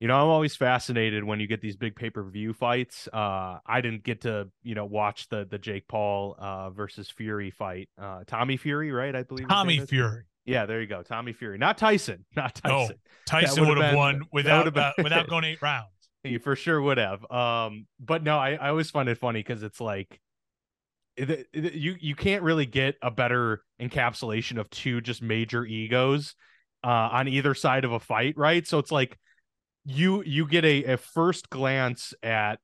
you know, I'm always fascinated when you get these big pay per view fights. Uh, I didn't get to, you know, watch the the Jake Paul uh, versus Fury fight. Uh, Tommy Fury, right? I believe. Tommy Fury. Yeah, there you go. Tommy Fury, not Tyson, not Tyson. No, Tyson would have won without been... uh, without going eight rounds. He for sure would have. Um, but no, I, I always find it funny because it's like it, it, you you can't really get a better encapsulation of two just major egos uh, on either side of a fight, right? So it's like you you get a, a first glance at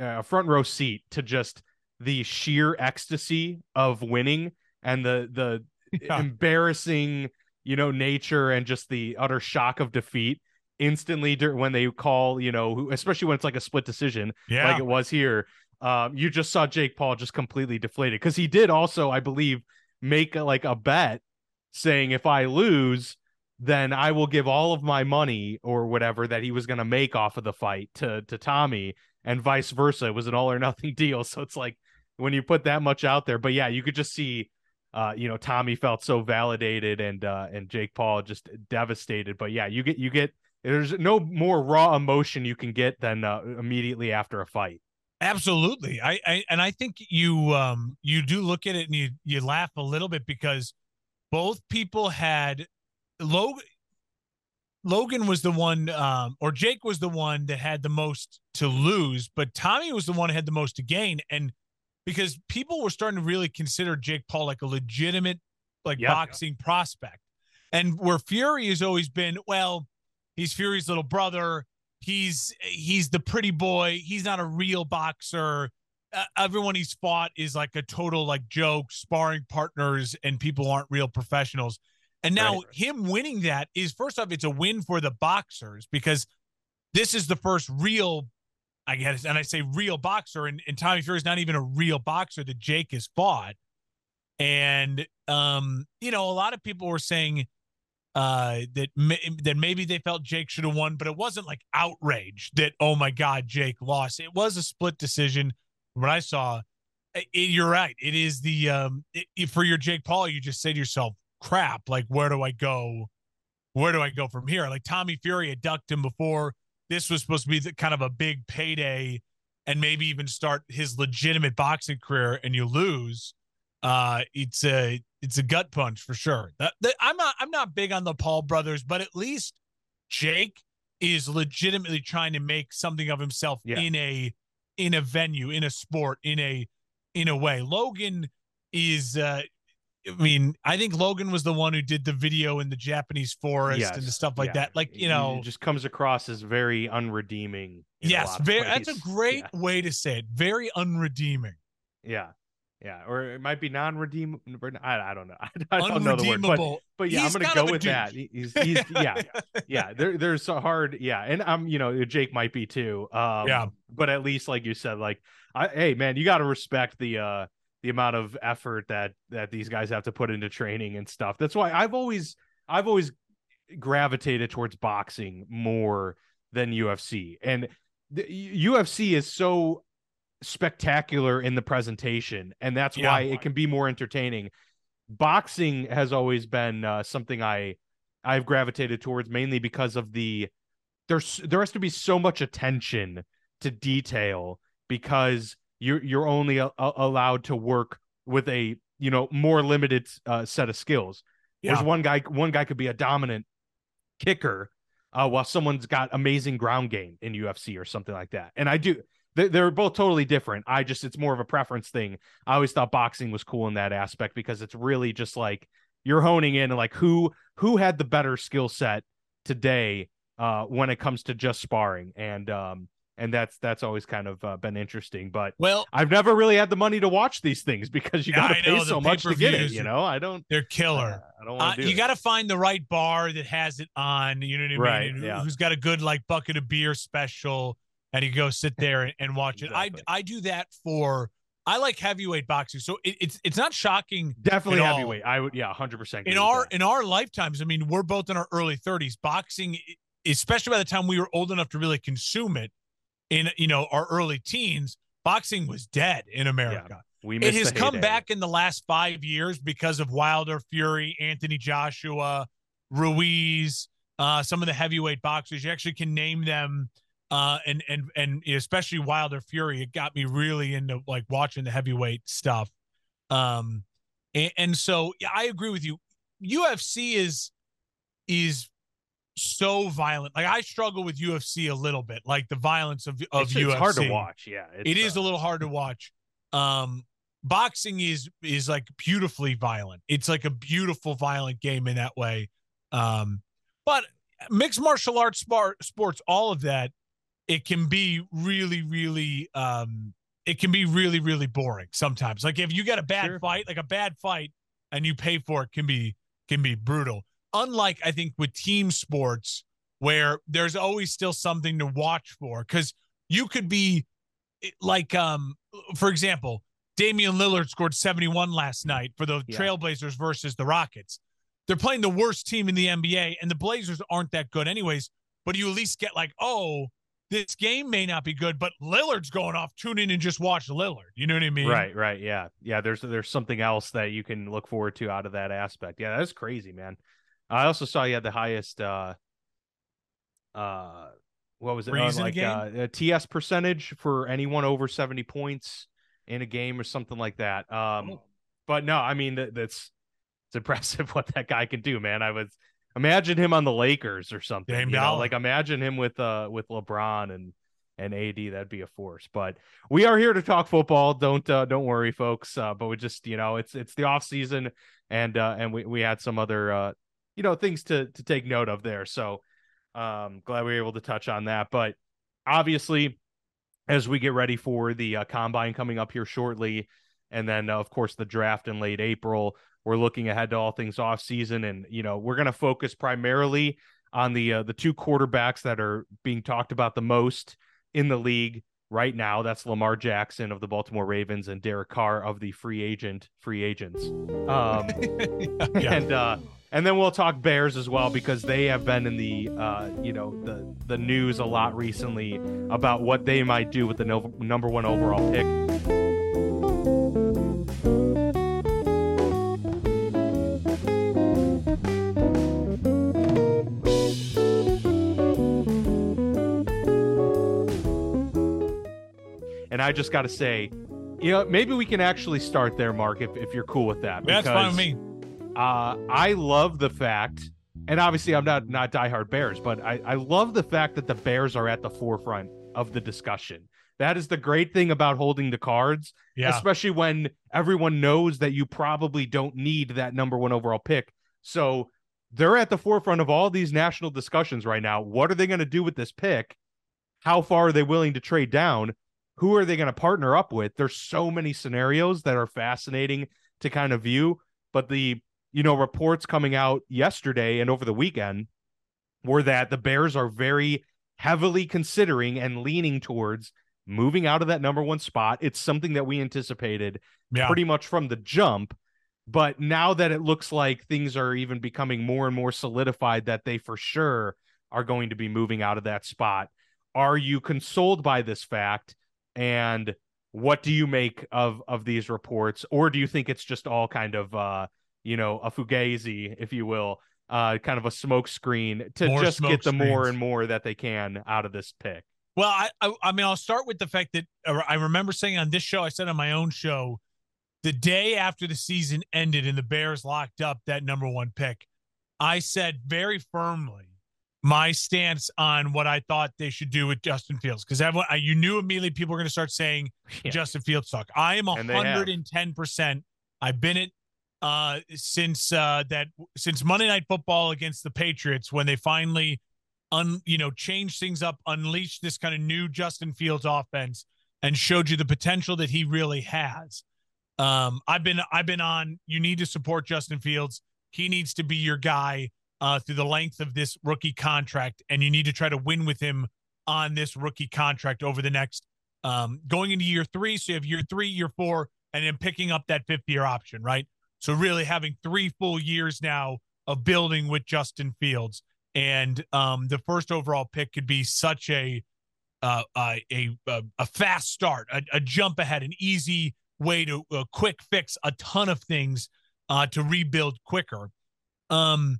uh, a front row seat to just the sheer ecstasy of winning and the the yeah. embarrassing you know nature and just the utter shock of defeat instantly when they call you know especially when it's like a split decision yeah. like it was here um you just saw Jake Paul just completely deflated cuz he did also I believe make a, like a bet saying if I lose then I will give all of my money or whatever that he was going to make off of the fight to to Tommy and vice versa. It was an all or nothing deal. So it's like when you put that much out there, but yeah, you could just see uh, you know, Tommy felt so validated and uh and Jake Paul just devastated. But yeah, you get you get there's no more raw emotion you can get than uh, immediately after a fight. Absolutely. I, I and I think you um you do look at it and you you laugh a little bit because both people had Logan Logan was the one, um, or Jake was the one that had the most to lose, but Tommy was the one who had the most to gain. And because people were starting to really consider Jake Paul like a legitimate, like yep. boxing prospect. And where Fury has always been, well, he's Fury's little brother. He's he's the pretty boy. He's not a real boxer. Uh, everyone he's fought is like a total like joke, sparring partners, and people aren't real professionals. And now right. him winning that is first off, it's a win for the boxers because this is the first real, I guess, and I say real boxer, and, and Tommy Fury is not even a real boxer that Jake has fought. And um, you know, a lot of people were saying uh that that maybe they felt Jake should have won, but it wasn't like outrage that oh my god Jake lost. It was a split decision. What I saw, it, you're right. It is the um it, for your Jake Paul. You just say to yourself, crap, like where do I go? Where do I go from here? Like Tommy Fury had ducked him before. This was supposed to be the, kind of a big payday and maybe even start his legitimate boxing career and you lose. Uh, it's a it's a gut punch for sure. That, that, I'm not I'm not big on the Paul brothers, but at least Jake is legitimately trying to make something of himself yeah. in a in a venue, in a sport, in a in a way. Logan is uh I mean, I think Logan was the one who did the video in the Japanese forest yes. and the stuff like yeah. that. Like, you know, it just comes across as very unredeeming. Yes, very, that's a great yeah. way to say it. Very unredeeming. Yeah. Yeah, or it might be non-redeemable. I, I don't know. I, I don't know the word, but, but yeah, he's I'm gonna go with that. He's, he's yeah, yeah. There, there's a hard, yeah, and I'm, you know, Jake might be too. Um, yeah, but at least, like you said, like, I, hey, man, you got to respect the, uh, the amount of effort that that these guys have to put into training and stuff. That's why I've always I've always gravitated towards boxing more than UFC. And the UFC is so spectacular in the presentation and that's yeah. why it can be more entertaining. Boxing has always been uh, something I I've gravitated towards mainly because of the there's there has to be so much attention to detail because you're you're only a, a, allowed to work with a you know more limited uh, set of skills. Yeah. Whereas one guy one guy could be a dominant kicker, uh, while someone's got amazing ground game in UFC or something like that. And I do they're both totally different. I just it's more of a preference thing. I always thought boxing was cool in that aspect because it's really just like you're honing in and like who who had the better skill set today uh when it comes to just sparring and um and that's that's always kind of uh, been interesting. But well, I've never really had the money to watch these things because you got to pay so much to get it. You know, I don't. They're killer. Uh, I don't want to. Uh, you got to find the right bar that has it on. You know what I mean? Right. Yeah. Who's got a good like bucket of beer special, and you go sit there and, and watch exactly. it. I I do that for. I like heavyweight boxing, so it, it's it's not shocking. Definitely heavyweight. All. I would, yeah, hundred percent. In our in our lifetimes, I mean, we're both in our early thirties. Boxing, especially by the time we were old enough to really consume it, in you know our early teens, boxing was dead in America. Yeah, we it has come back in the last five years because of Wilder, Fury, Anthony Joshua, Ruiz, uh, some of the heavyweight boxers. You actually can name them, uh, and and and especially Wilder Fury. It got me really into like watching the heavyweight stuff. Um, and, and so yeah, I agree with you. UFC is is so violent. Like I struggle with UFC a little bit, like the violence of of it's, UFC. It's hard to watch. Yeah, it's, it is uh, a little hard to watch. Um, boxing is is like beautifully violent. It's like a beautiful violent game in that way. Um, but mixed martial arts sport, sports, all of that, it can be really, really, um, it can be really, really boring sometimes. Like if you get a bad sure. fight, like a bad fight, and you pay for it, can be can be brutal. Unlike I think with team sports, where there's always still something to watch for, because you could be like, um, for example, Damian Lillard scored 71 last night for the yeah. Trailblazers versus the Rockets. They're playing the worst team in the NBA, and the Blazers aren't that good, anyways. But you at least get like, oh, this game may not be good, but Lillard's going off. Tune in and just watch Lillard. You know what I mean? Right, right, yeah, yeah. There's there's something else that you can look forward to out of that aspect. Yeah, that's crazy, man. I also saw you had the highest uh uh what was it uh, like uh, TS percentage for anyone over 70 points in a game or something like that. Um, oh. but no, I mean that, that's it's impressive what that guy can do, man. I was imagine him on the Lakers or something. you know? Like imagine him with uh with LeBron and and AD. That'd be a force. But we are here to talk football. Don't uh, don't worry, folks. Uh, but we just you know it's it's the off season and uh, and we we had some other uh you know things to to take note of there. So um glad we were able to touch on that. But obviously as we get ready for the uh, combine coming up here shortly. And then, uh, of course, the draft in late April. We're looking ahead to all things off season, and you know we're going to focus primarily on the uh, the two quarterbacks that are being talked about the most in the league right now. That's Lamar Jackson of the Baltimore Ravens and Derek Carr of the free agent free agents. Um, yeah. And uh, and then we'll talk Bears as well because they have been in the uh, you know the the news a lot recently about what they might do with the no, number one overall pick. And I just got to say, you know, maybe we can actually start there, Mark, if, if you're cool with that. Because, That's fine with me uh, I love the fact, and obviously I'm not not diehard Bears, but I, I love the fact that the Bears are at the forefront of the discussion. That is the great thing about holding the cards, yeah. especially when everyone knows that you probably don't need that number one overall pick. So they're at the forefront of all these national discussions right now. What are they going to do with this pick? How far are they willing to trade down? Who are they going to partner up with? There's so many scenarios that are fascinating to kind of view, but the you know, reports coming out yesterday and over the weekend were that the Bears are very heavily considering and leaning towards moving out of that number one spot. It's something that we anticipated yeah. pretty much from the jump. But now that it looks like things are even becoming more and more solidified that they for sure are going to be moving out of that spot, are you consoled by this fact? And what do you make of of these reports? Or do you think it's just all kind of uh you know, a fugazi, if you will, uh, kind of a smoke screen to more just get the screens. more and more that they can out of this pick. Well, I, I, I mean, I'll start with the fact that uh, I remember saying on this show, I said on my own show, the day after the season ended and the Bears locked up that number one pick, I said very firmly my stance on what I thought they should do with Justin Fields because everyone, you knew immediately people were going to start saying yeah. Justin Fields suck. I am hundred and ten percent. I've been at uh, since uh, that since Monday Night Football against the Patriots when they finally un you know changed things up, unleashed this kind of new Justin Fields offense, and showed you the potential that he really has. Um, I've been I've been on. You need to support Justin Fields. He needs to be your guy uh, through the length of this rookie contract, and you need to try to win with him on this rookie contract over the next um, going into year three. So you have year three, year four, and then picking up that fifth year option, right? So really having three full years now of building with Justin Fields, and um, the first overall pick could be such a uh, a, a a fast start, a, a, jump ahead, an easy way to a quick fix a ton of things uh, to rebuild quicker. Um,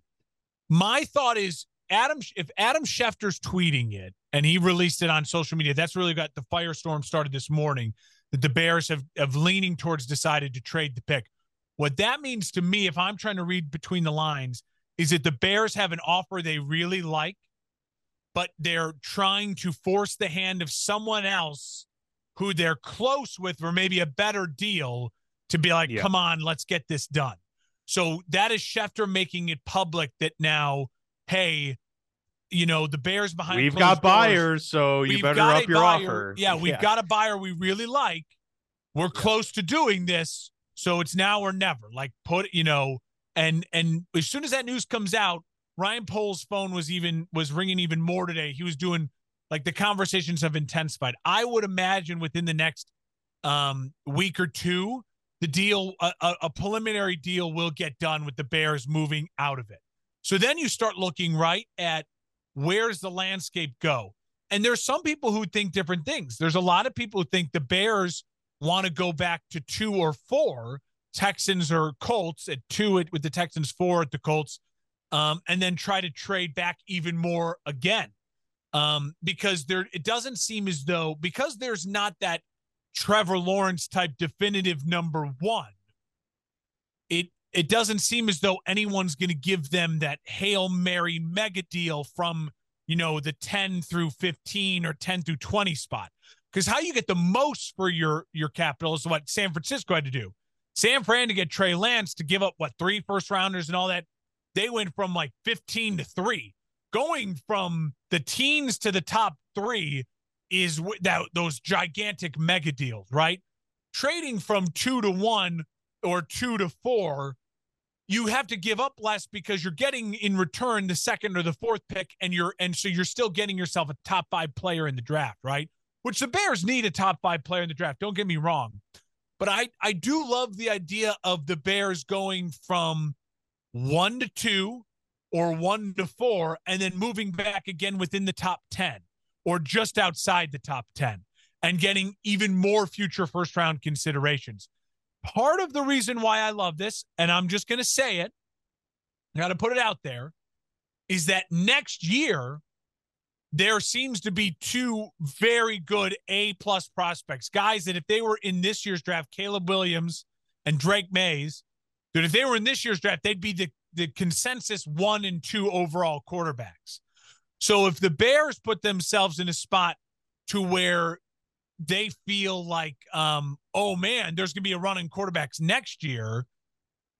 my thought is Adam if Adam Schefter's tweeting it and he released it on social media, that's really got the firestorm started this morning that the Bears have have leaning towards decided to trade the pick. What that means to me, if I'm trying to read between the lines, is that the Bears have an offer they really like, but they're trying to force the hand of someone else who they're close with for maybe a better deal to be like, yeah. come on, let's get this done. So that is Schefter making it public that now, hey, you know, the Bears behind We've got buyers, so you better up your buyer. offer. Yeah, we've yeah. got a buyer we really like. We're yeah. close to doing this. So it's now or never. Like put, you know, and and as soon as that news comes out, Ryan Poles' phone was even was ringing even more today. He was doing like the conversations have intensified. I would imagine within the next um week or two, the deal a, a preliminary deal will get done with the Bears moving out of it. So then you start looking right at where's the landscape go? And there's some people who think different things. There's a lot of people who think the Bears want to go back to two or four, Texans or Colts at two at, with the Texans, four at the Colts, um, and then try to trade back even more again. Um, because there it doesn't seem as though because there's not that Trevor Lawrence type definitive number one, it it doesn't seem as though anyone's going to give them that Hail Mary mega deal from, you know, the 10 through 15 or 10 through 20 spot. Because how you get the most for your your capital is what San Francisco had to do. San Fran to get Trey Lance to give up what three first rounders and all that. They went from like 15 to three. Going from the teens to the top three is that those gigantic mega deals, right? Trading from two to one or two to four, you have to give up less because you're getting in return the second or the fourth pick, and you're and so you're still getting yourself a top five player in the draft, right? which the Bears need a top five player in the draft. Don't get me wrong. But I, I do love the idea of the Bears going from one to two or one to four and then moving back again within the top 10 or just outside the top 10 and getting even more future first round considerations. Part of the reason why I love this, and I'm just going to say it, I got to put it out there, is that next year, there seems to be two very good A plus prospects, guys that if they were in this year's draft, Caleb Williams and Drake Mays, that if they were in this year's draft, they'd be the, the consensus one and two overall quarterbacks. So if the Bears put themselves in a spot to where they feel like, um, oh man, there's going to be a run in quarterbacks next year.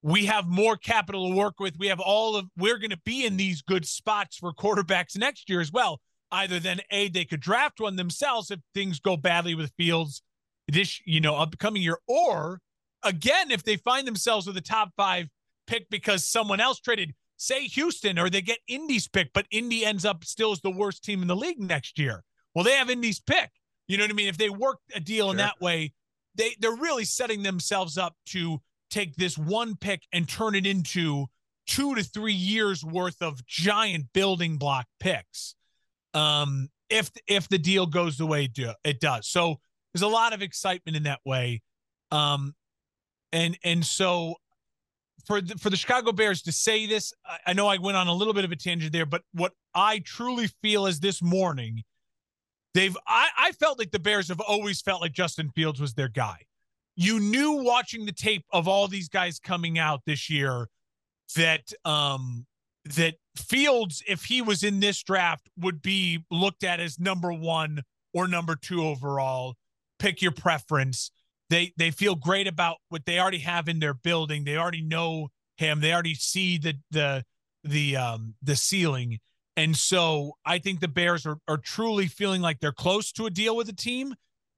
We have more capital to work with. We have all of, we're going to be in these good spots for quarterbacks next year as well either then a they could draft one themselves if things go badly with Fields this you know upcoming year, or again if they find themselves with a top five pick because someone else traded, say Houston, or they get Indy's pick, but Indy ends up still as the worst team in the league next year. Well, they have Indy's pick. You know what I mean? If they work a deal sure. in that way, they they're really setting themselves up to take this one pick and turn it into two to three years worth of giant building block picks um, if if the deal goes the way it does. So there's a lot of excitement in that way. Um, and and so for the, for the Chicago Bears to say this, I, I know I went on a little bit of a tangent there, but what I truly feel is this morning, they've I, I felt like the Bears have always felt like Justin Fields was their guy. You knew watching the tape of all these guys coming out this year that um that Fields, if he was in this draft, would be looked at as number one or number two overall. Pick your preference. They they feel great about what they already have in their building. They already know him. They already see the the the um the ceiling. And so I think the Bears are are truly feeling like they're close to a deal with the team,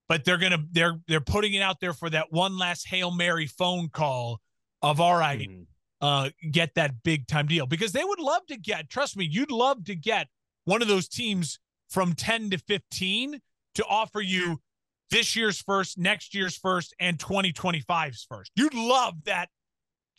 but they're gonna they're they're putting it out there for that one last Hail Mary phone call of all right, mm-hmm uh, get that big time deal because they would love to get, trust me, you'd love to get one of those teams from 10 to 15 to offer you this year's first, next year's first, and 2025's first. You'd love that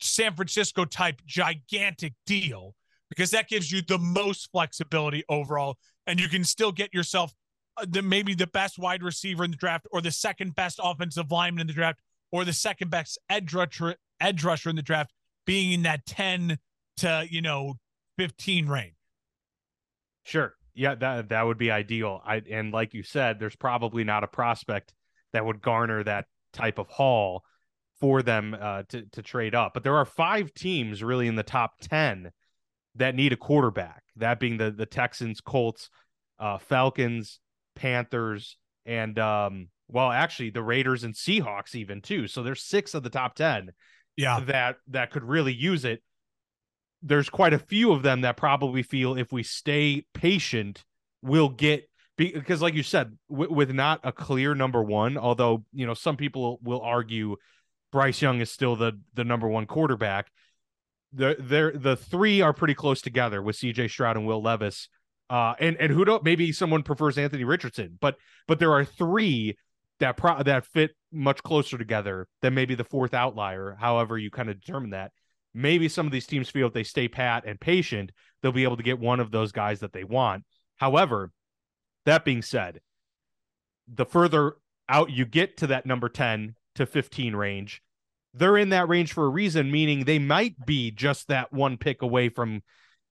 San Francisco type gigantic deal because that gives you the most flexibility overall. And you can still get yourself uh, the, maybe the best wide receiver in the draft or the second best offensive lineman in the draft or the second best edge rusher, edge rusher in the draft being in that 10 to, you know, 15 range. Sure. Yeah, that that would be ideal. I and like you said, there's probably not a prospect that would garner that type of haul for them uh, to to trade up. But there are five teams really in the top ten that need a quarterback. That being the the Texans, Colts, uh, Falcons, Panthers, and um, well, actually the Raiders and Seahawks even too. So there's six of the top ten. Yeah, that that could really use it. There's quite a few of them that probably feel if we stay patient, we'll get because, like you said, with not a clear number one. Although you know some people will argue Bryce Young is still the the number one quarterback. The the the three are pretty close together with C.J. Stroud and Will Levis. Uh, and and who don't maybe someone prefers Anthony Richardson, but but there are three that pro that fit much closer together than maybe the fourth outlier. However, you kind of determine that. Maybe some of these teams feel if they stay pat and patient, they'll be able to get one of those guys that they want. However, that being said, the further out you get to that number 10 to 15 range. They're in that range for a reason, meaning they might be just that one pick away from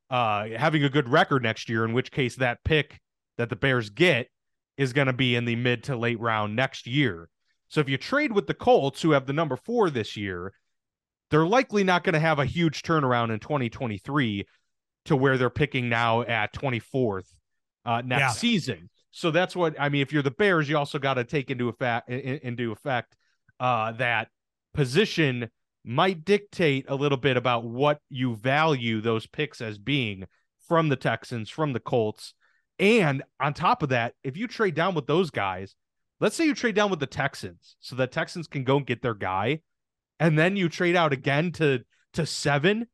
uh, having a good record next year, in which case that pick that the Bears get is going to be in the mid to late round next year. So if you trade with the Colts, who have the number four this year, they're likely not going to have a huge turnaround in 2023 to where they're picking now at 24th uh, next yeah. season. So that's what I mean. If you're the Bears, you also got to take into effect into effect uh, that position might dictate a little bit about what you value those picks as being from the Texans, from the Colts. And on top of that, if you trade down with those guys, let's say you trade down with the Texans so that Texans can go and get their guy, and then you trade out again to to seven,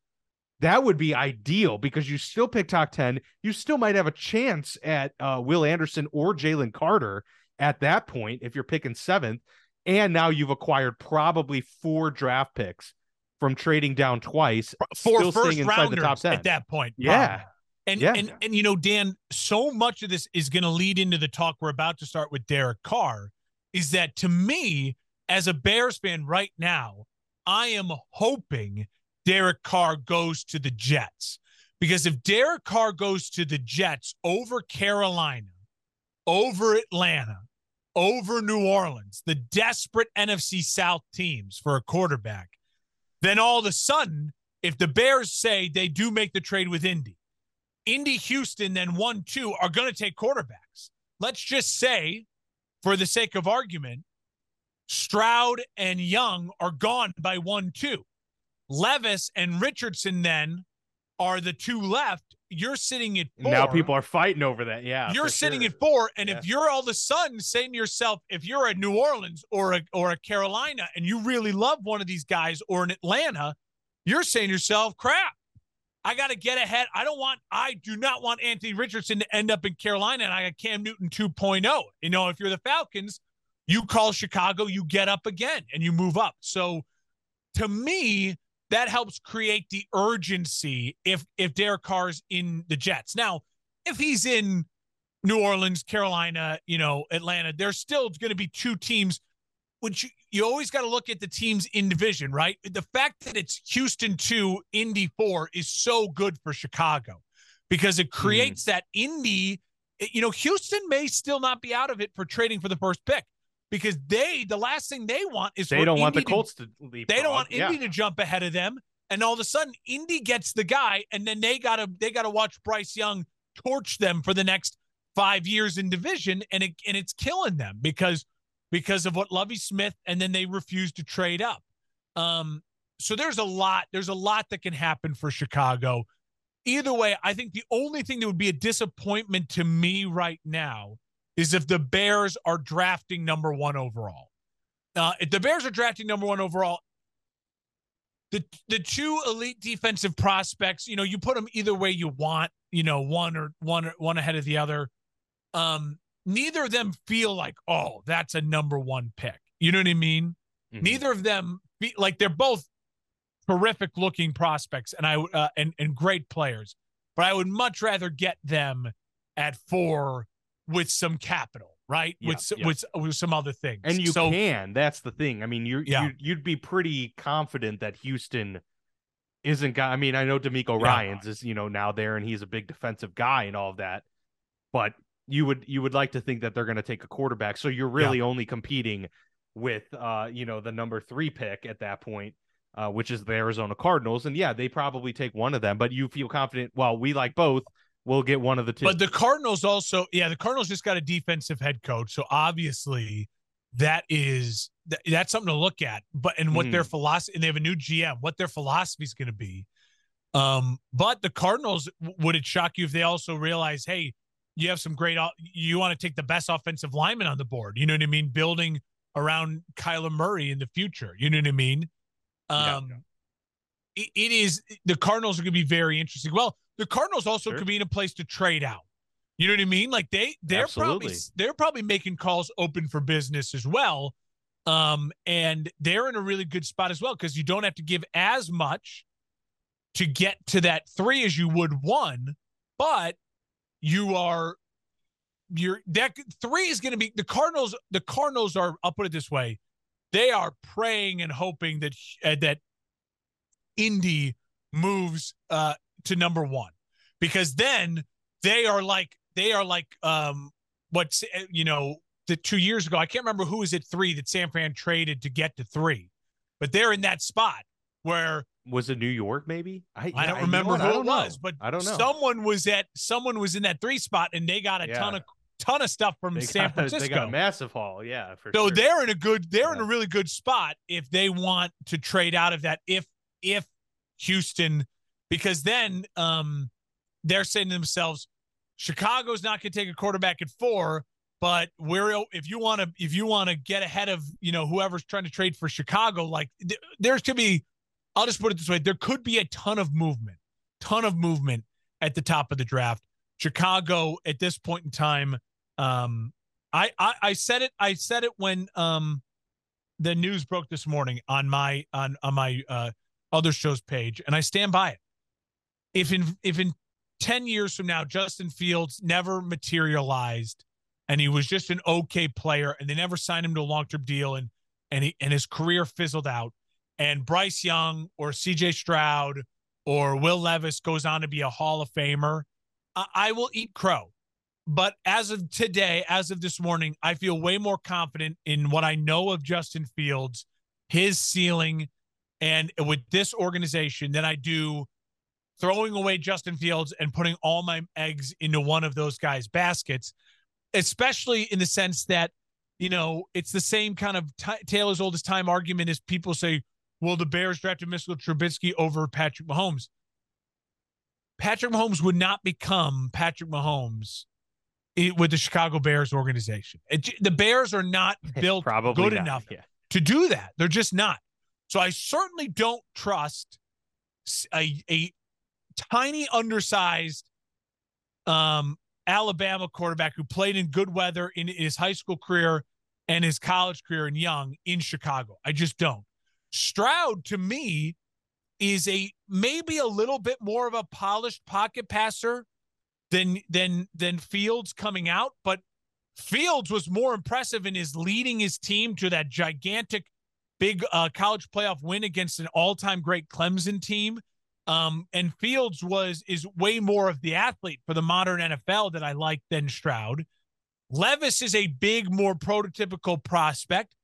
that would be ideal because you still pick top 10. You still might have a chance at uh, Will Anderson or Jalen Carter at that point if you're picking seventh and now you've acquired probably four draft picks from trading down twice, four first rounders at that point. Yeah. And, yeah. and and you know, Dan, so much of this is going to lead into the talk we're about to start with Derek Carr. Is that to me, as a Bears fan right now, I am hoping Derek Carr goes to the Jets. Because if Derek Carr goes to the Jets over Carolina, over Atlanta, over New Orleans, the desperate NFC South teams for a quarterback, then all of a sudden, if the Bears say they do make the trade with Indy, Indy, Houston, then one, two are going to take quarterbacks. Let's just say, for the sake of argument, Stroud and Young are gone by one, two. Levis and Richardson then are the two left you're sitting at four. Now people are fighting over that. Yeah. You're sitting sure. at four. And yeah. if you're all of a sudden saying to yourself, if you're a New Orleans or a or a Carolina and you really love one of these guys or in Atlanta, you're saying to yourself, crap. I got to get ahead. I don't want, I do not want Anthony Richardson to end up in Carolina and I got Cam Newton 2.0. You know, if you're the Falcons, you call Chicago, you get up again and you move up. So to me, that helps create the urgency if if Derek Carr's in the Jets. Now, if he's in New Orleans, Carolina, you know, Atlanta, there's still going to be two teams which you, you always got to look at the teams in division, right? The fact that it's Houston 2, Indy 4 is so good for Chicago because it hmm. creates mm. that Indy, you know, Houston may still not be out of it for trading for the first pick because they the last thing they want is they don't Indy want the Colts to, to leave. They don't want Indy to jump ahead of them, and all of a sudden Indy gets the guy, and then they gotta they gotta watch Bryce Young torch them for the next five years in division, and it and it's killing them because because of what Lovie Smith, and then they refuse to trade up. Um, so there's a lot there's a lot that can happen for Chicago. Either way, I think the only thing that would be a disappointment to me right now is if the Bears are drafting number one overall. Uh, if the Bears are drafting number one overall, the the two elite defensive prospects, you know, you put them either way you want, you know, one or one one ahead of the other. Um, neither of them feel like, oh, that's a number one pick. You know what I mean? Mm-hmm. Neither of them feel like they're both terrific looking prospects and I uh, and and great players, but I would much rather get them at four with some capital right yeah, with yeah. with with some other things and you so, can that's the thing i mean you yeah. you you'd be pretty confident that houston isn't got i mean i know DeMeco yeah. ryans is you know now there and he's a big defensive guy and all of that but you would you would like to think that they're going to take a quarterback. So you're really only competing with uh you know the number three pick at that point. Uh, which is the Arizona Cardinals, and yeah, they probably take one of them. But you feel confident. Well, we like both. We'll get one of the two. But the Cardinals also, yeah, the Cardinals just got a defensive head coach, so obviously that is that, that's something to look at. But and what mm. their mm-hmm. philosophy, and they have a new GM, what their philosophy is going to be. Um, but the Cardinals, would it shock you if they also realize, hey, you have some great, you want to take the best offensive lineman on the board. You know what I mean? Building around Kyler Murray in the future. You know what I mean? Um, yeah. It, it is the Cardinals are going to be very interesting. Well, the Cardinals also sure. could be in a place to trade out. You know what I mean? Like they they're Absolutely. probably they're probably making calls open for business as well. Um, and they're in a really good spot as well because you don't have to give as much to get to that three as you would one, but you are you're that three is going to be the Cardinals. The Cardinals are. I'll put it this way: they are praying and hoping that uh, that Indy moves uh, to number one, because then they are like they are like um what's uh, you know the two years ago. I can't remember who was at three that San Fran traded to get to three, but they're in that spot where was it New York? Maybe I, I don't remember who it was, but I don't know. Someone was at someone was in that three spot, and they got a yeah. ton of ton of stuff from they San got, Francisco. They got a massive haul, yeah. so sure. they're in a good, they're yeah. in a really good spot if they want to trade out of that. If if Houston, because then um they're saying to themselves, Chicago's not going to take a quarterback at four, but we're if you want to if you want to get ahead of you know whoever's trying to trade for Chicago, like th- there's to be I'll just put it this way: there could be a ton of movement, ton of movement at the top of the draft. Chicago at this point in time, um, I, I I said it. I said it when um, the news broke this morning on my on on my uh, other show's page, and I stand by it. If in if in ten years from now, Justin Fields never materialized, and he was just an okay player, and they never signed him to a long term deal, and and he and his career fizzled out and Bryce Young or CJ Stroud or Will Levis goes on to be a Hall of Famer, I, I will eat crow. But as of today, as of this morning, I feel way more confident in what I know of Justin Fields, his ceiling, and with this organization than I do throwing away Justin Fields and putting all my eggs into one of those guys' baskets, especially in the sense that, you know, it's the same kind of t- Taylor's oldest time argument as people say, well, the Bears drafted Mitchell Trubisky over Patrick Mahomes? Patrick Mahomes would not become Patrick Mahomes eh, with the Chicago Bears organization. It, the Bears are not built Probably good not, enough yeah. to do that. They're just not. So I certainly don't trust a, a tiny, undersized um, Alabama quarterback who played in good weather in his high school career and his college career in young in Chicago. I just don't. Stroud to me is a maybe a little bit more of a polished pocket passer than than than Fields coming out, but Fields was more impressive in his leading his team to that gigantic big uh, college playoff win against an all-time great Clemson team. Um, and Fields was is way more of the athlete for the modern NFL that I like than Stroud. Levis is a big, more prototypical prospect.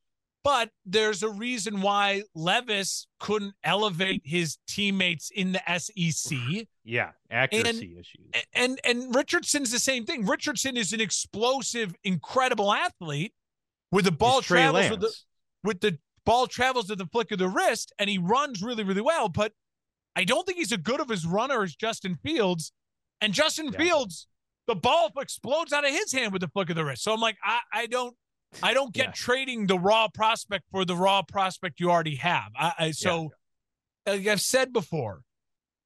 But there's a reason why Levis couldn't elevate his teammates in the SEC. Yeah, accuracy and, issues. And and Richardson's the same thing. Richardson is an explosive, incredible athlete with the ball travels with the, with the ball travels at the flick of the wrist, and he runs really, really well. But I don't think he's as good of his runner as Justin Fields. And Justin yeah. Fields, the ball explodes out of his hand with the flick of the wrist. So I'm like, I, I don't I don't get yeah. trading the raw prospect for the raw prospect you already have. I, I so yeah. like I've said before,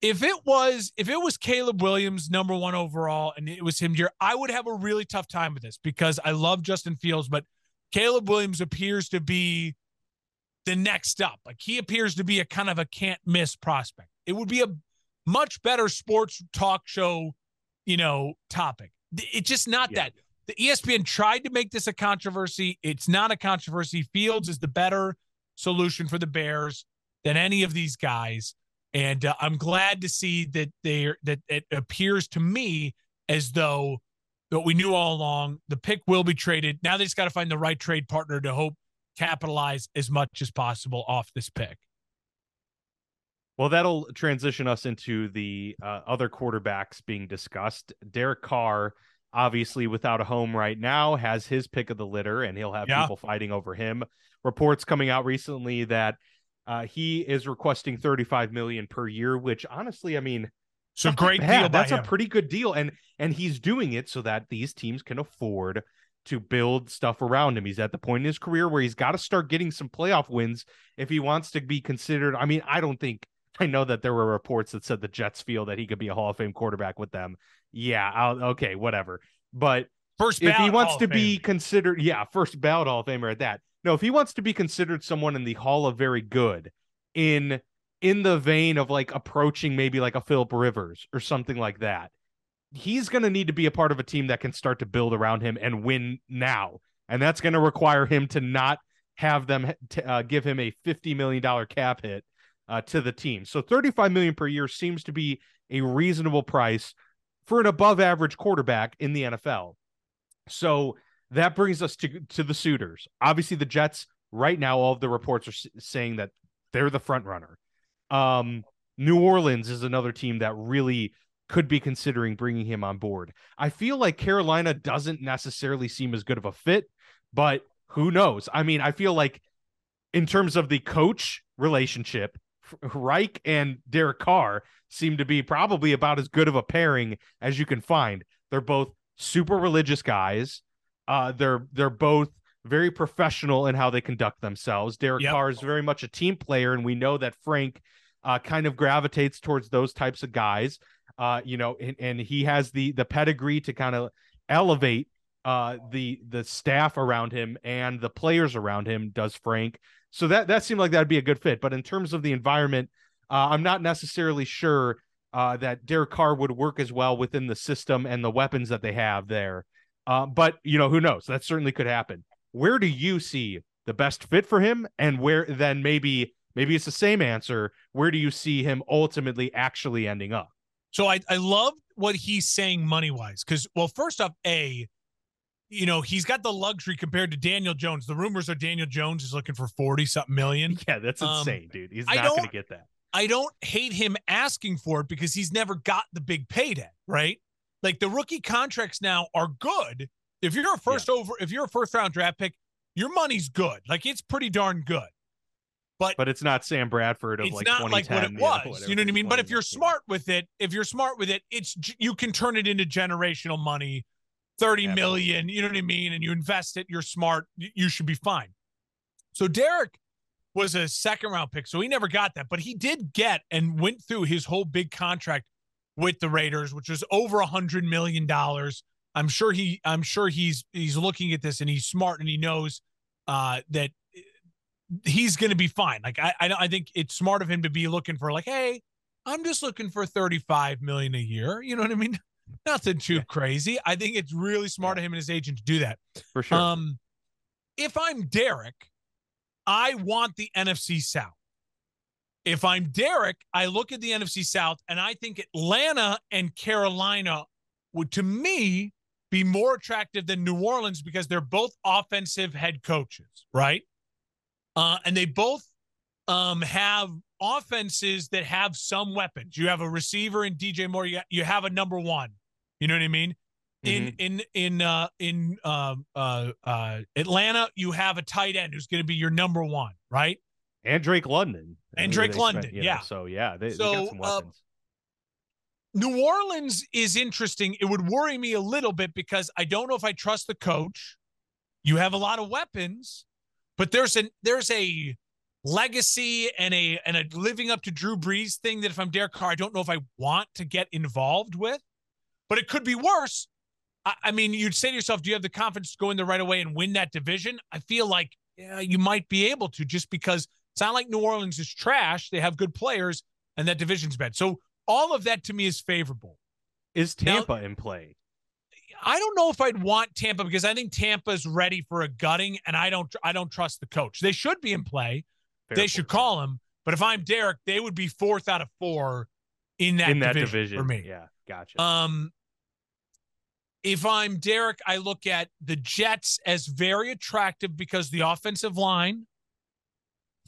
if it was if it was Caleb Williams number one overall and it was him here, I would have a really tough time with this because I love Justin Fields, but Caleb Williams appears to be the next up. Like he appears to be a kind of a can't miss prospect. It would be a much better sports talk show, you know, topic. It's just not yeah. that the ESPN tried to make this a controversy. It's not a controversy. Fields is the better solution for the Bears than any of these guys, and uh, I'm glad to see that they that it appears to me as though what we knew all along. The pick will be traded. Now they just got to find the right trade partner to hope capitalize as much as possible off this pick. Well, that'll transition us into the uh, other quarterbacks being discussed. Derek Carr, obviously without a home right now, has his pick of the litter, and he'll have yeah. people fighting over him. Reports coming out recently that uh, he is requesting 35 million per year, which honestly, I mean, so great deal. That's him. a pretty good deal, and and he's doing it so that these teams can afford to build stuff around him. He's at the point in his career where he's got to start getting some playoff wins if he wants to be considered. I mean, I don't think I know that there were reports that said the Jets feel that he could be a Hall of Fame quarterback with them. Yeah, I'll, okay, whatever. But first, if he wants to be considered, yeah, first ballot Hall of Famer at that. No, if he wants to be considered someone in the Hall of Very Good, in in the vein of like approaching maybe like a Philip Rivers or something like that, he's going to need to be a part of a team that can start to build around him and win now, and that's going to require him to not have them t- uh, give him a fifty million dollar cap hit uh, to the team. So 35 million per year seems to be a reasonable price for an above average quarterback in the NFL. So that brings us to to the suitors. Obviously the Jets right now all of the reports are saying that they're the front runner. Um New Orleans is another team that really could be considering bringing him on board. I feel like Carolina doesn't necessarily seem as good of a fit, but who knows? I mean, I feel like in terms of the coach relationship, Reich and Derek Carr seem to be probably about as good of a pairing as you can find. They're both super religious guys. Uh, they're they're both very professional in how they conduct themselves. Derek yep. Carr is very much a team player, and we know that Frank uh, kind of gravitates towards those types of guys. Uh, you know, and, and he has the the pedigree to kind of elevate uh, the the staff around him and the players around him. Does Frank? So that that seemed like that'd be a good fit. But in terms of the environment, uh, I'm not necessarily sure uh, that Derek Carr would work as well within the system and the weapons that they have there. Uh, but you know, who knows? That certainly could happen. Where do you see the best fit for him, and where then maybe maybe it's the same answer. Where do you see him ultimately actually ending up? So I I love what he's saying money wise because well, first off, a you know, he's got the luxury compared to Daniel Jones. The rumors are Daniel Jones is looking for 40 something million. Yeah, that's um, insane, um, dude. He's not going to get that. I don't hate him asking for it because he's never got the big payday, right? Like the rookie contracts now are good. If you're a first yeah. over, if you're a first round draft pick, your money's good. Like it's pretty darn good. But but it's not Sam Bradford of it's like not like what it was. You know, you know what I mean? But if you're smart with it, if you're smart with it, it's you can turn it into generational money Thirty Absolutely. million, you know what I mean? And you invest it, you're smart, you should be fine. So Derek was a second round pick, so he never got that, but he did get and went through his whole big contract with the Raiders, which was over a hundred million dollars. I'm sure he, I'm sure he's he's looking at this and he's smart and he knows uh, that he's going to be fine. Like I, I, I think it's smart of him to be looking for like, hey, I'm just looking for 35 million a year. You know what I mean? Nothing too yeah. crazy. I think it's really smart yeah. of him and his agent to do that. For sure. Um, if I'm Derek, I want the NFC South. If I'm Derek, I look at the NFC South and I think Atlanta and Carolina would, to me, be more attractive than New Orleans because they're both offensive head coaches, right? Uh, and they both um, have offenses that have some weapons. You have a receiver in DJ Moore. You, you have a number one. You know what I mean? In mm-hmm. in in uh, in uh, uh, uh, Atlanta, you have a tight end who's going to be your number one, right? And Drake London. And Drake London, spent, yeah. Know, so yeah, they, so, they got some uh. New Orleans is interesting. It would worry me a little bit because I don't know if I trust the coach. You have a lot of weapons, but there's an there's a legacy and a and a living up to Drew Brees thing that if I'm Derek Carr, I don't know if I want to get involved with. But it could be worse. I, I mean, you'd say to yourself, do you have the confidence to go in the right away and win that division? I feel like yeah, you might be able to just because it's not like New Orleans is trash. They have good players and that division's bad. So all of that to me is favorable. Is Tampa now, in play? I don't know if I'd want Tampa because I think Tampa's ready for a gutting, and I don't I don't trust the coach. They should be in play. Fair they should call him. But if I'm Derek, they would be fourth out of four in that, in that division, division, for me. Yeah, gotcha. Um, if I'm Derek, I look at the Jets as very attractive because the offensive line,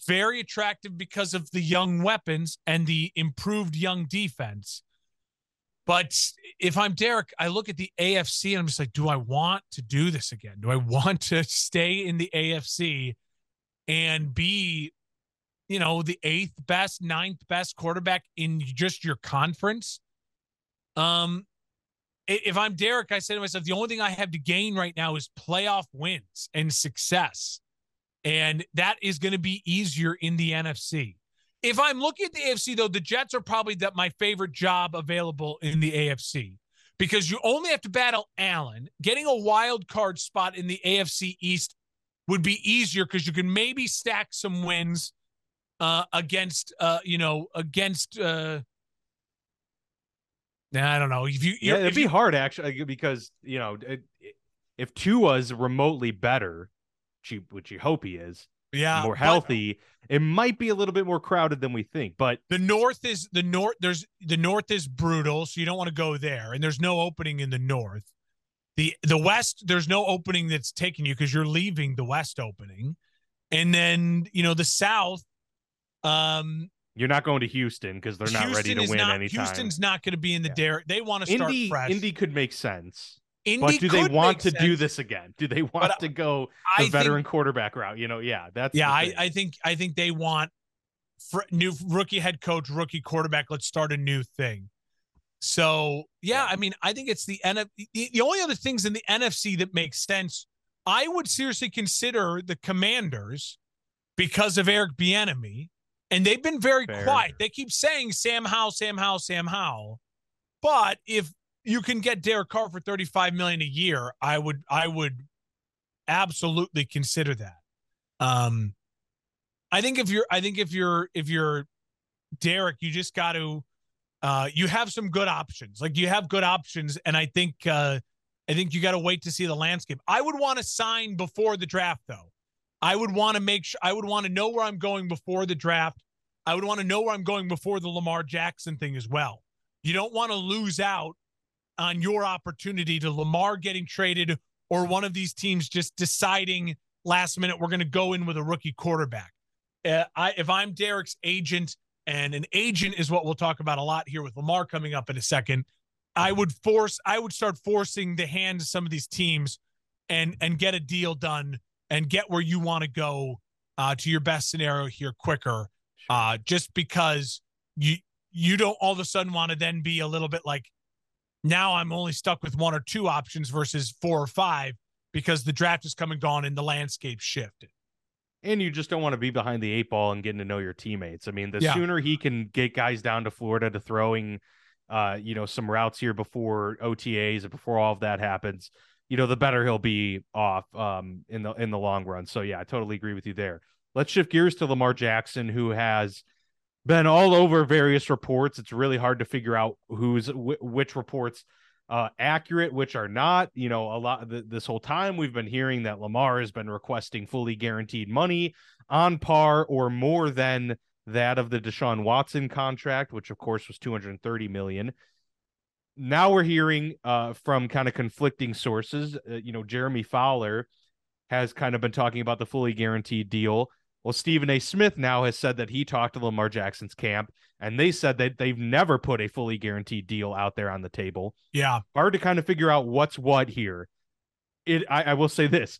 very attractive because of the young weapons and the improved young defense. But if I'm Derek, I look at the AFC and I'm just like, do I want to do this again? Do I want to stay in the AFC and be, you know, the eighth best, ninth best quarterback in just your conference? Um, if I'm Derek, I say to myself, the only thing I have to gain right now is playoff wins and success. And that is going to be easier in the NFC. If I'm looking at the AFC, though, the Jets are probably that my favorite job available in the AFC because you only have to battle Allen. Getting a wild card spot in the AFC East would be easier because you can maybe stack some wins uh, against, uh, you know, against uh, I don't know. If you, yeah, it'd be you, hard actually because you know it, if Tua's remotely better, which you hope he is, yeah, more healthy, it might be a little bit more crowded than we think. But the North is the North. There's the North is brutal, so you don't want to go there, and there's no opening in the North. the The West, there's no opening that's taking you because you're leaving the West opening, and then you know the South. Um, you're not going to Houston because they're not Houston ready to win not, anytime. Houston's not going to be in the yeah. dare. They want to start Indy, fresh. Indy could make sense. Indy but do they want to sense. do this again? Do they want but to go the I veteran think, quarterback route? You know, yeah, that's yeah. I, I think I think they want fr- new rookie head coach, rookie quarterback. Let's start a new thing. So yeah, yeah. I mean, I think it's the NF. The, the only other things in the NFC that make sense, I would seriously consider the Commanders because of Eric Bieniemy and they've been very Fair. quiet. They keep saying Sam Howell, Sam Howell, Sam Howell. But if you can get Derek Carr for 35 million a year, I would I would absolutely consider that. Um I think if you're I think if you're if you're Derek, you just got to uh you have some good options. Like you have good options and I think uh I think you got to wait to see the landscape. I would want to sign before the draft though. I would want to make sure I would want to know where I'm going before the draft. I would want to know where I'm going before the Lamar Jackson thing as well. You don't want to lose out on your opportunity to Lamar getting traded or one of these teams just deciding last minute we're going to go in with a rookie quarterback. Uh, I, if I'm Derek's agent, and an agent is what we'll talk about a lot here with Lamar coming up in a second. I would force, I would start forcing the hand of some of these teams and and get a deal done and get where you want to go uh, to your best scenario here quicker. Uh, just because you you don't all of a sudden want to then be a little bit like now I'm only stuck with one or two options versus four or five because the draft is come and gone and the landscape shifted. And you just don't want to be behind the eight ball and getting to know your teammates. I mean, the yeah. sooner he can get guys down to Florida to throwing, uh, you know, some routes here before OTAs and before all of that happens, you know, the better he'll be off um, in the in the long run. So yeah, I totally agree with you there. Let's shift gears to Lamar Jackson, who has been all over various reports. It's really hard to figure out who's wh- which reports uh, accurate, which are not. You know, a lot this whole time we've been hearing that Lamar has been requesting fully guaranteed money on par or more than that of the Deshaun Watson contract, which of course was 230 million now we're hearing uh, from kind of conflicting sources. Uh, you know, Jeremy Fowler has kind of been talking about the fully guaranteed deal. Well, Stephen A. Smith now has said that he talked to Lamar Jackson's camp, and they said that they've never put a fully guaranteed deal out there on the table. Yeah, hard to kind of figure out what's what here. It, I, I will say this,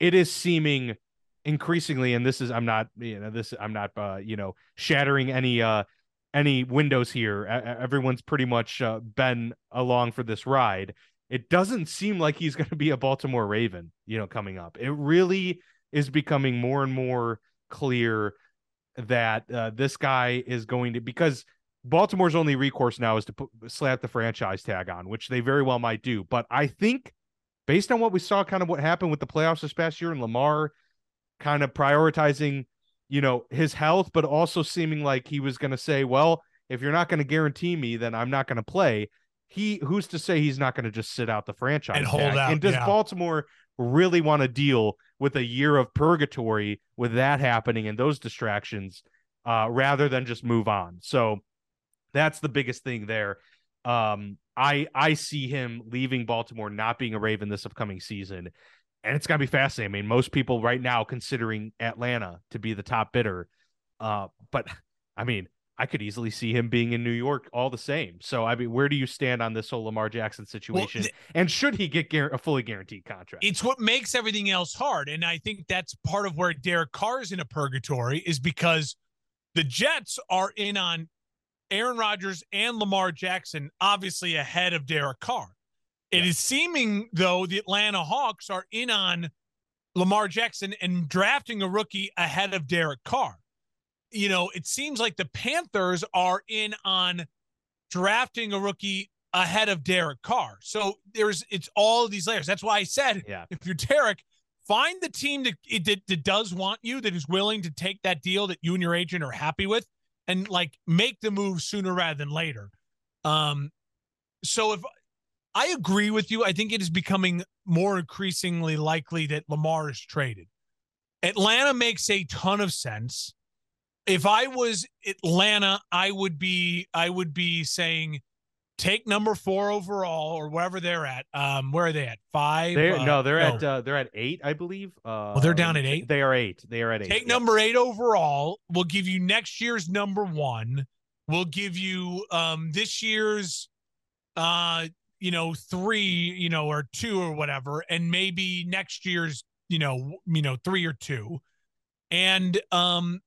it is seeming increasingly, and this is I'm not, you know, this I'm not, uh, you know, shattering any uh any windows here. Everyone's pretty much uh, been along for this ride. It doesn't seem like he's going to be a Baltimore Raven, you know, coming up. It really is becoming more and more clear that uh, this guy is going to because Baltimore's only recourse now is to put, slap the franchise tag on, which they very well might do. But I think based on what we saw, kind of what happened with the playoffs this past year and Lamar kind of prioritizing you know, his health, but also seeming like he was going to say, well, if you're not going to guarantee me, then I'm not going to play. He who's to say he's not going to just sit out the franchise and hold tag? out? And does yeah. Baltimore really want to deal with a year of purgatory with that happening and those distractions, uh, rather than just move on? So that's the biggest thing there. Um, I I see him leaving Baltimore, not being a Raven this upcoming season, and it's gonna be fascinating. I mean, most people right now considering Atlanta to be the top bidder, uh, but I mean, I could easily see him being in New York all the same. So I mean, where do you stand on this whole Lamar Jackson situation? Well, th- and should he get gar- a fully guaranteed contract? It's what makes everything else hard, and I think that's part of where Derek Carr is in a purgatory is because the Jets are in on Aaron Rodgers and Lamar Jackson, obviously ahead of Derek Carr. It yeah. is seeming though the Atlanta Hawks are in on Lamar Jackson and drafting a rookie ahead of Derek Carr you know, it seems like the Panthers are in on drafting a rookie ahead of Derek Carr. So there's it's all these layers. That's why I said yeah. if you're Derek, find the team that, that, that does want you, that is willing to take that deal that you and your agent are happy with, and like make the move sooner rather than later. Um, so if I agree with you, I think it is becoming more increasingly likely that Lamar is traded. Atlanta makes a ton of sense if I was Atlanta, I would be I would be saying take number four overall or wherever they're at. Um, where are they at? Five? They're, uh, no, they're no. at uh, they're at eight, I believe. Uh, well, they're down at eight. They are eight. They are at eight. Take yes. number eight overall. We'll give you next year's number one. We'll give you um this year's uh you know three you know or two or whatever, and maybe next year's you know you know three or two. And um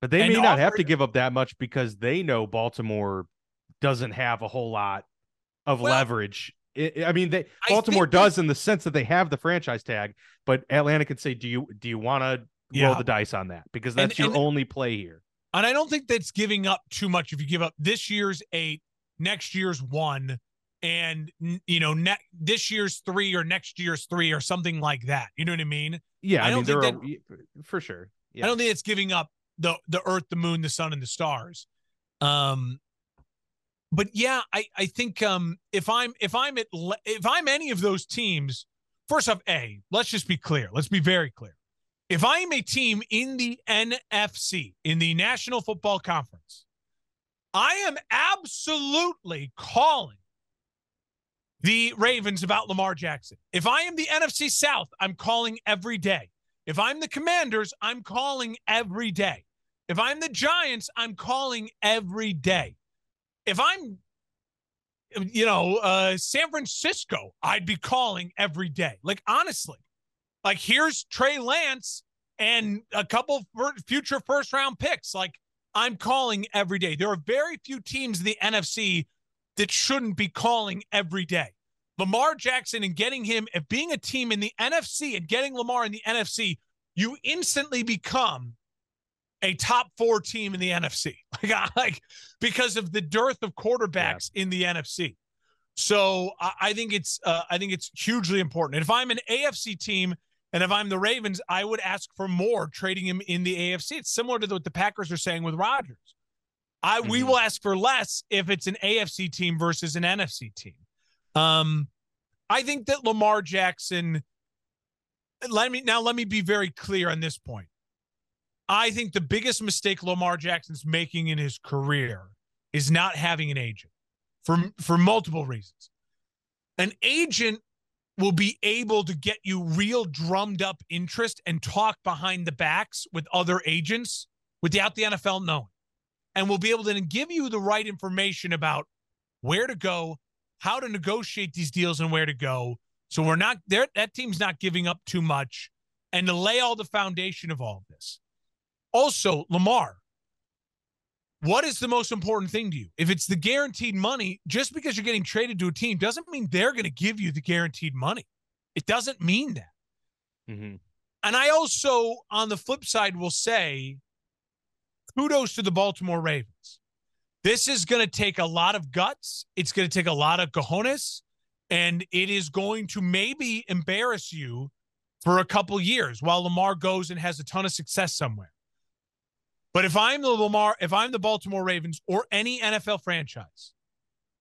but they may not have to give up that much because they know Baltimore doesn't have a whole lot of well, leverage. It, I mean, they Baltimore does in the sense that they have the franchise tag, but Atlanta could say, "Do you do you want to yeah. roll the dice on that?" Because that's and, your and, only play here. And I don't think that's giving up too much. If you give up this year's eight, next year's one, and you know, ne- this year's three or next year's three or something like that. You know what I mean? Yeah, I, I mean, think that, are, for sure. Yeah. I don't think it's giving up the the earth the moon the sun and the stars. Um but yeah i i think um if i'm if i'm at if i'm any of those teams first off a let's just be clear. Let's be very clear. If i am a team in the nfc in the national football conference i am absolutely calling the ravens about lamar jackson. If i am the nfc south i'm calling every day. If i'm the commanders i'm calling every day if I'm the Giants, I'm calling every day. If I'm, you know, uh, San Francisco, I'd be calling every day. Like, honestly, like here's Trey Lance and a couple future first round picks. Like, I'm calling every day. There are very few teams in the NFC that shouldn't be calling every day. Lamar Jackson and getting him, if being a team in the NFC and getting Lamar in the NFC, you instantly become a top four team in the NFC, like, like because of the dearth of quarterbacks yeah. in the NFC. So I, I think it's uh, I think it's hugely important. And if I'm an AFC team and if I'm the Ravens, I would ask for more trading him in the AFC. It's similar to what the Packers are saying with Rodgers. I mm-hmm. we will ask for less if it's an AFC team versus an NFC team. Um, I think that Lamar Jackson. Let me now. Let me be very clear on this point. I think the biggest mistake Lamar Jackson's making in his career is not having an agent for for multiple reasons. An agent will be able to get you real drummed up interest and talk behind the backs with other agents without the NFL knowing. And will be able to give you the right information about where to go, how to negotiate these deals and where to go. So we're not there that team's not giving up too much and to lay all the foundation of all of this. Also, Lamar, what is the most important thing to you? If it's the guaranteed money, just because you're getting traded to a team doesn't mean they're going to give you the guaranteed money. It doesn't mean that. Mm-hmm. And I also, on the flip side, will say kudos to the Baltimore Ravens. This is going to take a lot of guts. It's going to take a lot of cojones, and it is going to maybe embarrass you for a couple years while Lamar goes and has a ton of success somewhere. But if I'm the Lamar, if I'm the Baltimore Ravens or any NFL franchise,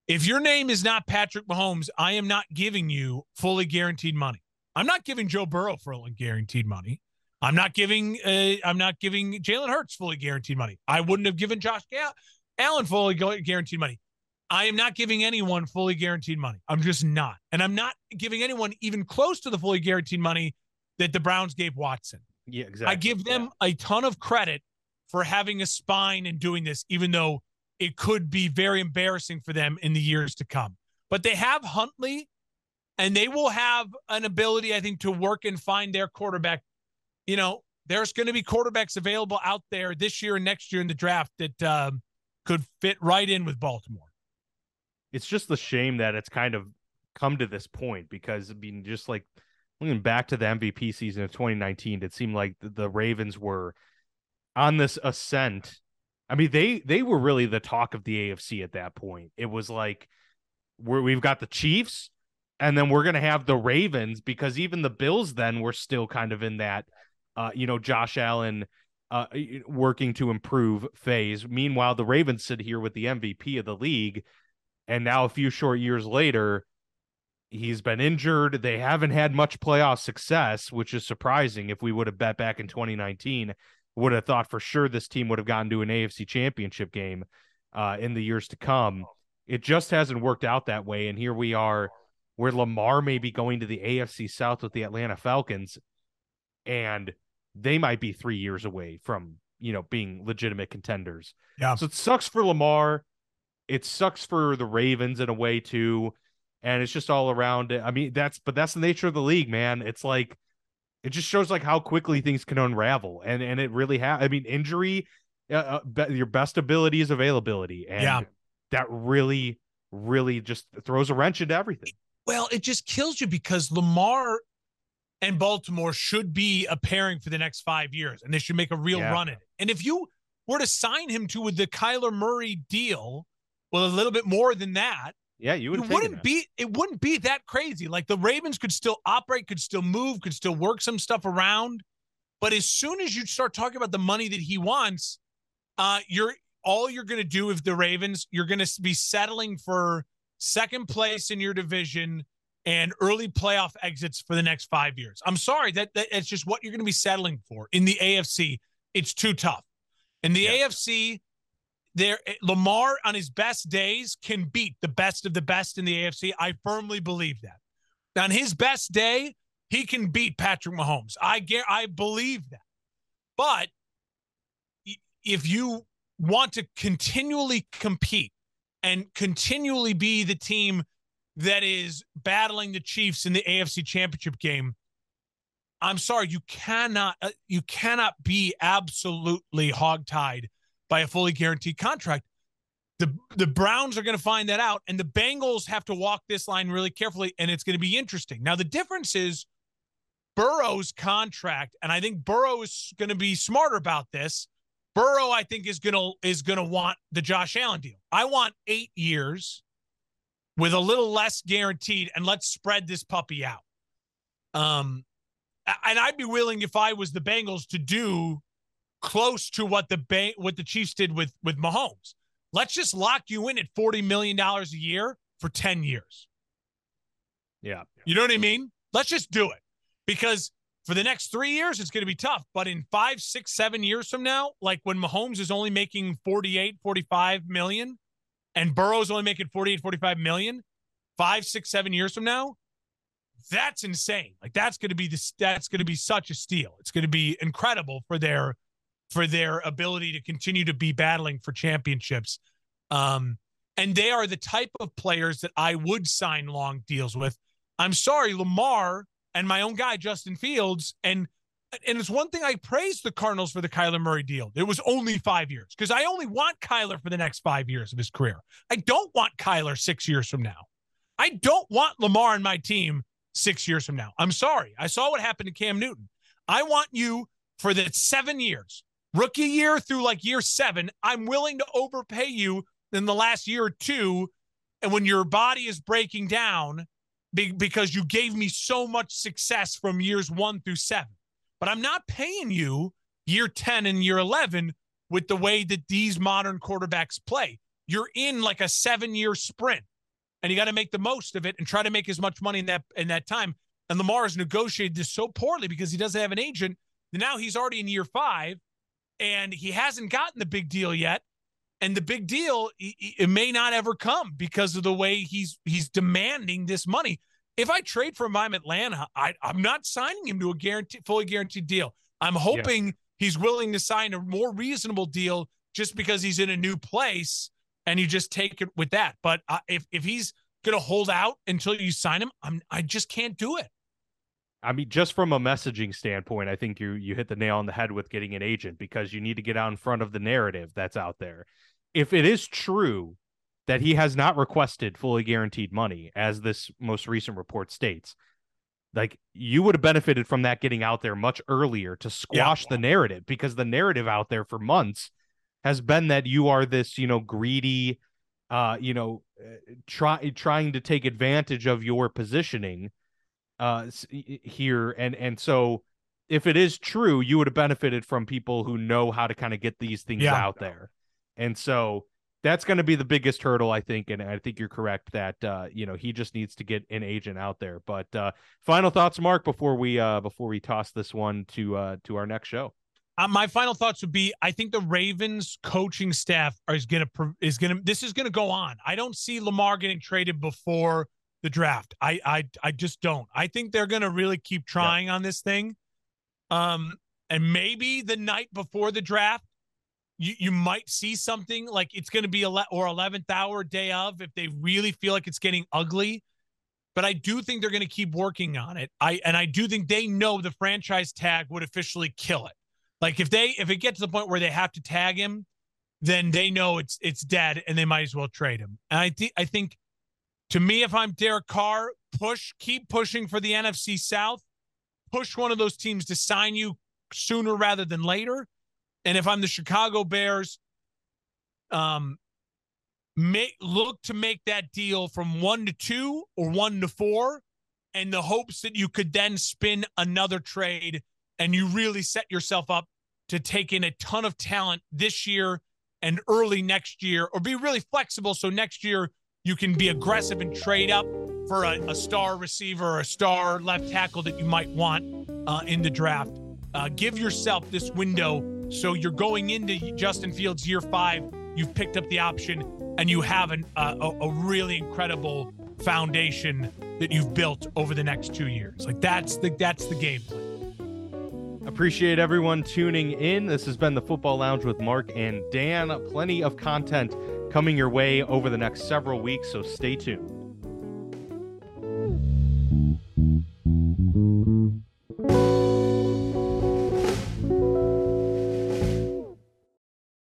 if your name is not Patrick Mahomes, I am not giving you fully guaranteed money. I'm not giving Joe Burrow fully guaranteed money. I'm not giving uh, I'm not giving Jalen Hurts fully guaranteed money. I wouldn't have given Josh Allen fully guaranteed money. I am not giving anyone fully guaranteed money. I'm just not. And I'm not giving anyone even close to the fully guaranteed money that the Browns gave Watson. Yeah, exactly. I give them yeah. a ton of credit for having a spine and doing this, even though it could be very embarrassing for them in the years to come. But they have Huntley and they will have an ability, I think, to work and find their quarterback. You know, there's going to be quarterbacks available out there this year and next year in the draft that um, could fit right in with Baltimore. It's just the shame that it's kind of come to this point because I mean, just like looking back to the MVP season of 2019, it seemed like the, the Ravens were on this ascent. I mean, they they were really the talk of the AFC at that point. It was like we're, we've got the Chiefs, and then we're gonna have the Ravens because even the Bills then were still kind of in that, uh, you know, Josh Allen uh, working to improve phase. Meanwhile, the Ravens sit here with the MVP of the league, and now a few short years later, he's been injured. They haven't had much playoff success, which is surprising. If we would have bet back in 2019, would have thought for sure this team would have gotten to an AFC championship game uh, in the years to come. It just hasn't worked out that way. And here we are where Lamar may be going to the AFC South with the Atlanta Falcons, and they might be three years away from, you know, being legitimate contenders. Yeah. So it sucks for Lamar. It sucks for the Ravens in a way too. And it's just all around. It. I mean, that's but that's the nature of the league, man. It's like it just shows like how quickly things can unravel, and and it really has. I mean, injury, uh, uh, be- your best ability is availability, and yeah. that really, really just throws a wrench into everything. Well, it just kills you because Lamar and Baltimore should be a pairing for the next five years, and they should make a real yeah. run at it. And if you were to sign him to with the Kyler Murray deal, well, a little bit more than that, yeah, you would. It wouldn't be. It wouldn't be that crazy. Like the Ravens could still operate, could still move, could still work some stuff around. But as soon as you start talking about the money that he wants, uh, you're all you're going to do if the Ravens, you're going to be settling for second place in your division and early playoff exits for the next five years. I'm sorry that, that it's just what you're going to be settling for in the AFC. It's too tough. In the yeah. AFC, there Lamar on his best days can beat the best of the best in the AFC. I firmly believe that. On his best day, he can beat Patrick Mahomes. I get I believe that. But if you want to continually compete and continually be the team that is battling the Chiefs in the AFC Championship game, I'm sorry, you cannot uh, you cannot be absolutely hogtied by a fully guaranteed contract. The the Browns are going to find that out, and the Bengals have to walk this line really carefully, and it's going to be interesting. Now, the difference is Burrow's contract, and I think Burrow is going to be smarter about this. Burrow, I think, is gonna is gonna want the Josh Allen deal. I want eight years with a little less guaranteed, and let's spread this puppy out. Um, and I'd be willing if I was the Bengals to do close to what the bank what the Chiefs did with with Mahomes. Let's just lock you in at forty million dollars a year for ten years. Yeah, you know what I mean. Let's just do it because for the next three years it's going to be tough. But in five, six, seven years from now, like when Mahomes is only making 48, 45 million, and Burrow's only making 48, 45 million, five, six, seven years from now, that's insane. Like that's going to be the that's going to be such a steal. It's going to be incredible for their for their ability to continue to be battling for championships. Um, and they are the type of players that I would sign long deals with. I'm sorry, Lamar and my own guy, Justin Fields, and and it's one thing I praise the Cardinals for the Kyler Murray deal. It was only five years because I only want Kyler for the next five years of his career. I don't want Kyler six years from now. I don't want Lamar and my team six years from now. I'm sorry. I saw what happened to Cam Newton. I want you for the seven years rookie year through like year seven, I'm willing to overpay you in the last year or two. And when your body is breaking down because you gave me so much success from years one through seven, but I'm not paying you year 10 and year 11 with the way that these modern quarterbacks play. You're in like a seven year sprint and you got to make the most of it and try to make as much money in that in that time. And Lamar has negotiated this so poorly because he doesn't have an agent. Now he's already in year five and he hasn't gotten the big deal yet. and the big deal it may not ever come because of the way he's he's demanding this money. If I trade for him, I'm Atlanta. I, I'm not signing him to a guarantee, fully guaranteed deal. I'm hoping yeah. he's willing to sign a more reasonable deal just because he's in a new place, and you just take it with that. But uh, if if he's going to hold out until you sign him, I'm I just can't do it. I mean, just from a messaging standpoint, I think you you hit the nail on the head with getting an agent because you need to get out in front of the narrative that's out there. If it is true that he has not requested fully guaranteed money, as this most recent report states, like you would have benefited from that getting out there much earlier to squash yeah. the narrative because the narrative out there for months has been that you are this, you know, greedy, uh, you know, uh, try trying to take advantage of your positioning uh here and and so if it is true you would have benefited from people who know how to kind of get these things yeah. out there and so that's going to be the biggest hurdle i think and i think you're correct that uh you know he just needs to get an agent out there but uh final thoughts mark before we uh before we toss this one to uh to our next show uh, my final thoughts would be I think the Ravens coaching staff is to is to this is going to go on. I don't see Lamar getting traded before the draft. I I I just don't. I think they're going to really keep trying on this thing. Um and maybe the night before the draft you you might see something like it's going to be a le- or 11th hour day of if they really feel like it's getting ugly. But I do think they're going to keep working on it. I and I do think they know the franchise tag would officially kill it. Like if they if it gets to the point where they have to tag him, then they know it's it's dead and they might as well trade him. And I think I think to me, if I'm Derek Carr, push, keep pushing for the NFC South. Push one of those teams to sign you sooner rather than later. And if I'm the Chicago Bears, um, make look to make that deal from one to two or one to four, and the hopes that you could then spin another trade and you really set yourself up to take in a ton of talent this year and early next year, or be really flexible. So next year you can be aggressive and trade up for a, a star receiver or a star left tackle that you might want uh, in the draft. Uh, give yourself this window so you're going into Justin Fields year five. You've picked up the option and you have an, uh, a, a really incredible foundation that you've built over the next two years. Like that's the that's the game. Appreciate everyone tuning in. This has been the Football Lounge with Mark and Dan. Plenty of content coming your way over the next several weeks, so stay tuned.